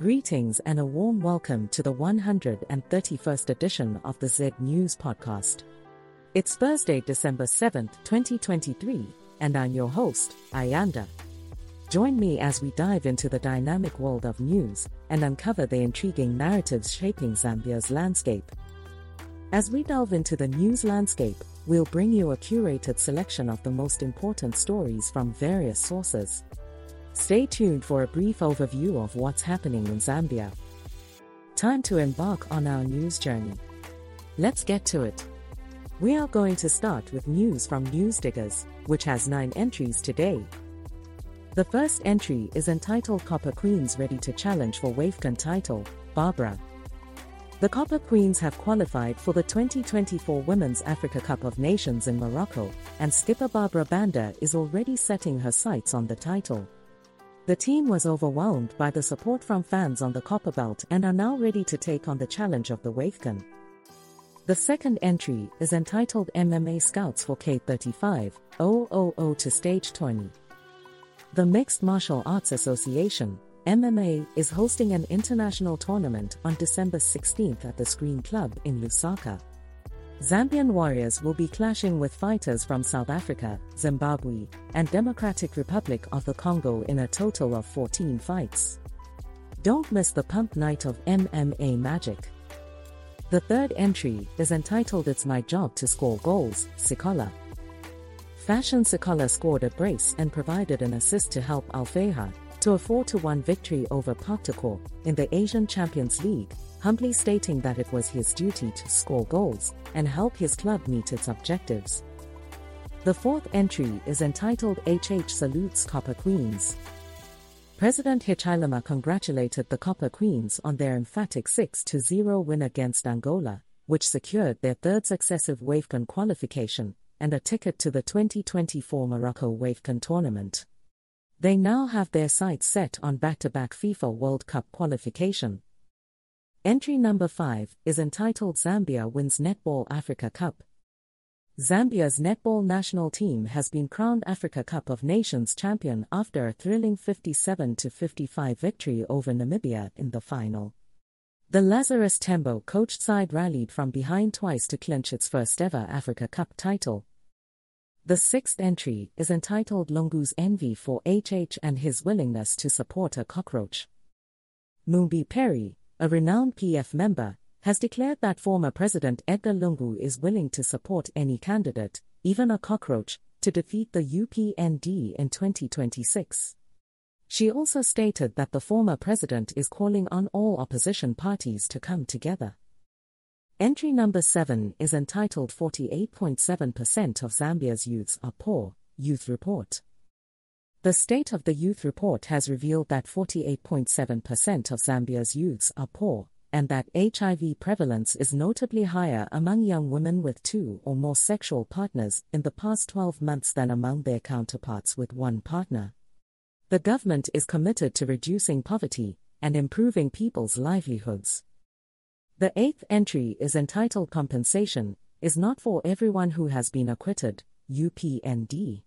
Greetings and a warm welcome to the 131st edition of the Z News Podcast. It's Thursday, December 7th, 2023, and I'm your host, Ayanda. Join me as we dive into the dynamic world of news and uncover the intriguing narratives shaping Zambia's landscape. As we delve into the news landscape, we'll bring you a curated selection of the most important stories from various sources. Stay tuned for a brief overview of what's happening in Zambia. Time to embark on our news journey. Let's get to it. We are going to start with news from Newsdiggers, which has nine entries today. The first entry is entitled Copper Queens Ready to Challenge for WAFCON title, Barbara. The Copper Queens have qualified for the 2024 Women's Africa Cup of Nations in Morocco, and skipper Barbara Banda is already setting her sights on the title. The team was overwhelmed by the support from fans on the Copperbelt and are now ready to take on the challenge of the WAFCON. The second entry is entitled MMA Scouts for K35 000 to Stage 20. The Mixed Martial Arts Association, MMA, is hosting an international tournament on December 16th at the Screen Club in Lusaka. Zambian warriors will be clashing with fighters from South Africa, Zimbabwe, and Democratic Republic of the Congo in a total of 14 fights. Don't miss the pump night of MMA magic. The third entry is entitled It's My Job to Score Goals, Sakala. Fashion Sakala scored a brace and provided an assist to help Al-Fayha to a 4-1 victory over Pakhtakor in the Asian Champions League, humbly stating that it was his duty to score goals and help his club meet its objectives. The fourth entry is entitled HH Salutes Copper Queens. President Hichilema congratulated the Copper Queens on their emphatic 6-0 win against Angola, which secured their third successive WAFCON qualification and a ticket to the 2024 Morocco WAFCON tournament. They now have their sights set on back-to-back FIFA World Cup qualification, Entry number 5 is entitled Zambia Wins Netball Africa Cup. Zambia's netball national team has been crowned Africa Cup of Nations champion after a thrilling 57 55 victory over Namibia in the final. The Lazarus Tembo coached side rallied from behind twice to clinch its first ever Africa Cup title. The sixth entry is entitled Lungu's Envy for HH and his willingness to support a cockroach. Mumbi Phiri, a renowned PF member, has declared that former President Edgar Lungu is willing to support any candidate, even a cockroach, to defeat the UPND in 2026. She also stated that the former president is calling on all opposition parties to come together. Entry number 7 is entitled 48.7% of Zambia's youths are poor, Youth Report. The State of the Youth report has revealed that 48.7% of Zambia's youths are poor, and that HIV prevalence is notably higher among young women with two or more sexual partners in the past 12 months than among their counterparts with one partner. The government is committed to reducing poverty and improving people's livelihoods. The eighth entry is entitled Compensation is not for everyone who has been acquitted, UPND.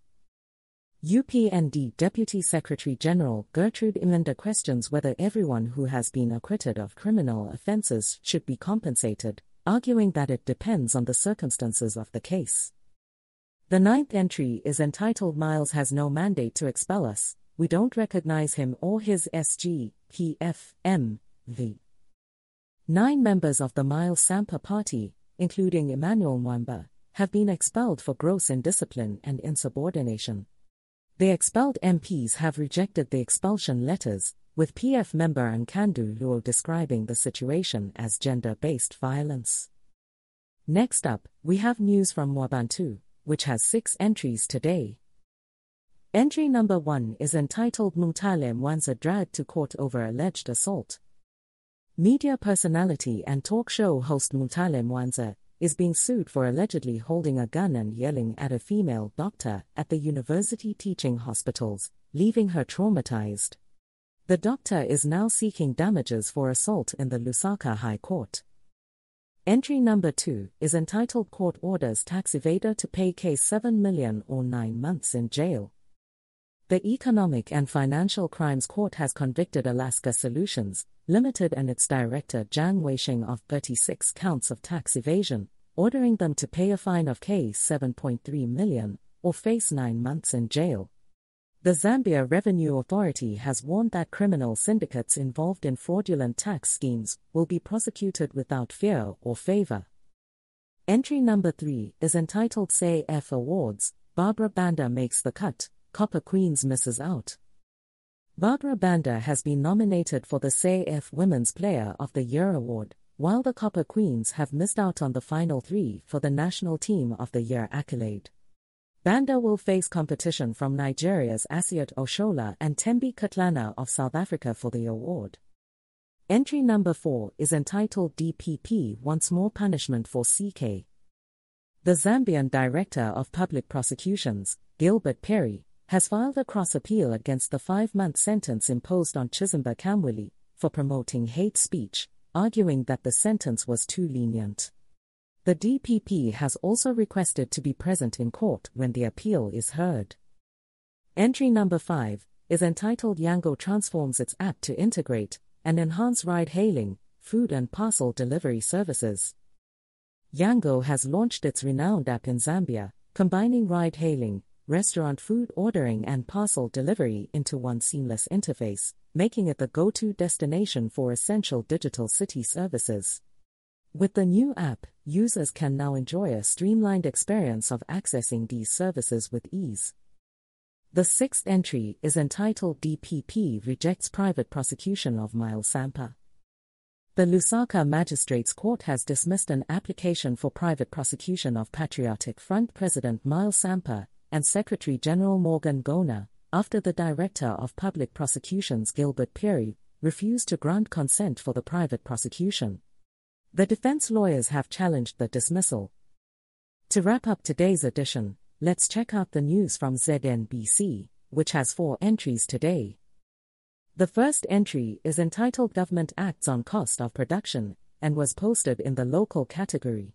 UPND Deputy Secretary General Gertrude Imenda questions whether everyone who has been acquitted of criminal offences should be compensated, arguing that it depends on the circumstances of the case. The ninth entry is entitled Miles has no mandate to expel us, we don't recognize him or his SG, PF, M, V. Nine members of the Miles Sampa party, including Emmanuel Mwamba, have been expelled for gross indiscipline and insubordination. The expelled MPs have rejected the expulsion letters, with PF member Nkandu Luo describing the situation as gender based violence. Next up, we have news from Mwebantu, which has six entries today. Entry number one is entitled Mutale Mwanza dragged to court over alleged assault. Media personality and talk show host Mutale Mwanza is being sued for allegedly holding a gun and yelling at a female doctor at the university teaching hospitals, leaving her traumatized. The doctor is now seeking damages for assault in the Lusaka High Court. Entry number 2 is entitled Court Orders Tax Evader to Pay Case 7 million or 9 months in jail. The Economic and Financial Crimes Court has convicted Alaska Solutions, Limited and its director Jiang Weisheng of 36 counts of tax evasion, ordering them to pay a fine of K7.3 million or face 9 months in jail. The Zambia Revenue Authority has warned that criminal syndicates involved in fraudulent tax schemes will be prosecuted without fear or favor. Entry number 3 is entitled CAF Awards. Barbara Banda makes the cut, Copper Queens misses out. Barbara Banda has been nominated for the CAF Women's Player of the Year award, while the Copper Queens have missed out on the final three for the National Team of the Year accolade. Banda will face competition from Nigeria's Asisat Oshoala and Thembi Kgatlana of South Africa for the award. Entry number 4 is entitled DPP Wants More Punishment for CK. The Zambian Director of Public Prosecutions, Gilbert Phiri, has filed a cross appeal against the five month sentence imposed on Chishimba Kambwili for promoting hate speech, arguing that the sentence was too lenient. The DPP has also requested to be present in court when the appeal is heard. Entry number 5 is entitled Yango transforms its app to integrate and enhance ride hailing, food and parcel delivery services. Yango has launched its renowned app in Zambia, combining ride hailing, restaurant food ordering and parcel delivery into one seamless interface, making it the go to destination for essential digital city services. With the new app, users can now enjoy a streamlined experience of accessing these services with ease. The sixth entry is entitled DPP Rejects Private Prosecution of Miles Sampa. The Lusaka Magistrates Court has dismissed an application for private prosecution of Patriotic Front President Miles Sampa and Secretary General Morgan Ng'ona, after the Director of Public Prosecutions Gilbert Phiri refused to grant consent for the private prosecution. The defense lawyers have challenged the dismissal. To wrap up today's edition, let's check out the news from ZNBC, which has four entries today. The first entry is entitled Government Acts on Cost of Production and was posted in the local category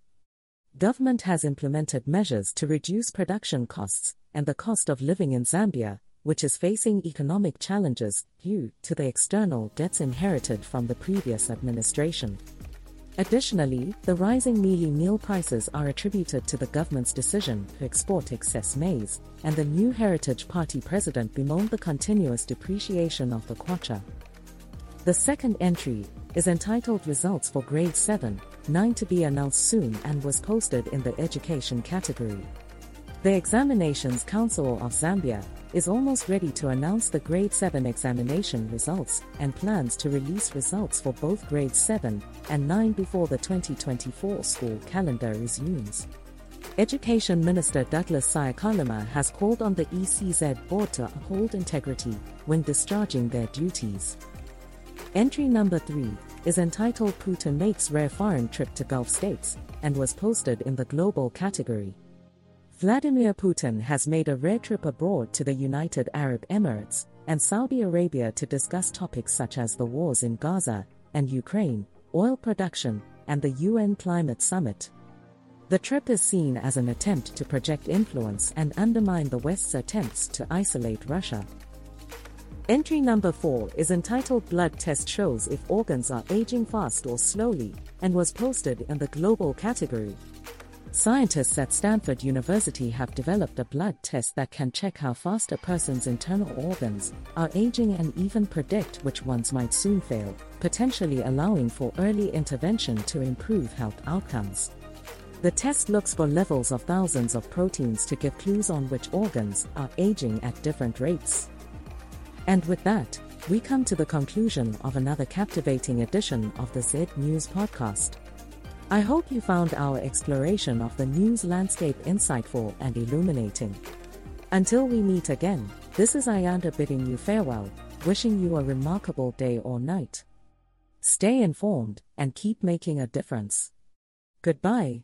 government has implemented measures to reduce production costs and the cost of living in Zambia, which is facing economic challenges due to the external debts inherited from the previous administration. Additionally, the rising mealie meal prices are attributed to the government's decision to export excess maize, and the New Heritage Party president bemoaned the continuous depreciation of the kwacha. The second entry is entitled Results for Grade 7, 9 to be announced soon and was posted in the Education category. The Examinations Council of Zambia is almost ready to announce the Grade 7 examination results and plans to release results for both Grade 7 and 9 before the 2024 school calendar resumes. Education Minister Douglas Syakalima has called on the ECZ board to uphold integrity when discharging their duties. Entry number 3 is entitled Putin Makes Rare Foreign Trip to Gulf States and was posted in the Global category. Vladimir Putin has made a rare trip abroad to the United Arab Emirates and Saudi Arabia to discuss topics such as the wars in Gaza and Ukraine, oil production, and the UN Climate Summit. The trip is seen as an attempt to project influence and undermine the West's attempts to isolate Russia. Entry number 4 is entitled Blood Test Shows If Organs Are Aging Fast or Slowly and was posted in the Global category. Scientists at Stanford University have developed a blood test that can check how fast a person's internal organs are aging and even predict which ones might soon fail, potentially allowing for early intervention to improve health outcomes. The test looks for levels of thousands of proteins to give clues on which organs are aging at different rates. And with that, we come to the conclusion of another captivating edition of the Z News Podcast. I hope you found our exploration of the news landscape insightful and illuminating. Until we meet again, this is Ayanda bidding you farewell, wishing you a remarkable day or night. Stay informed and keep making a difference. Goodbye.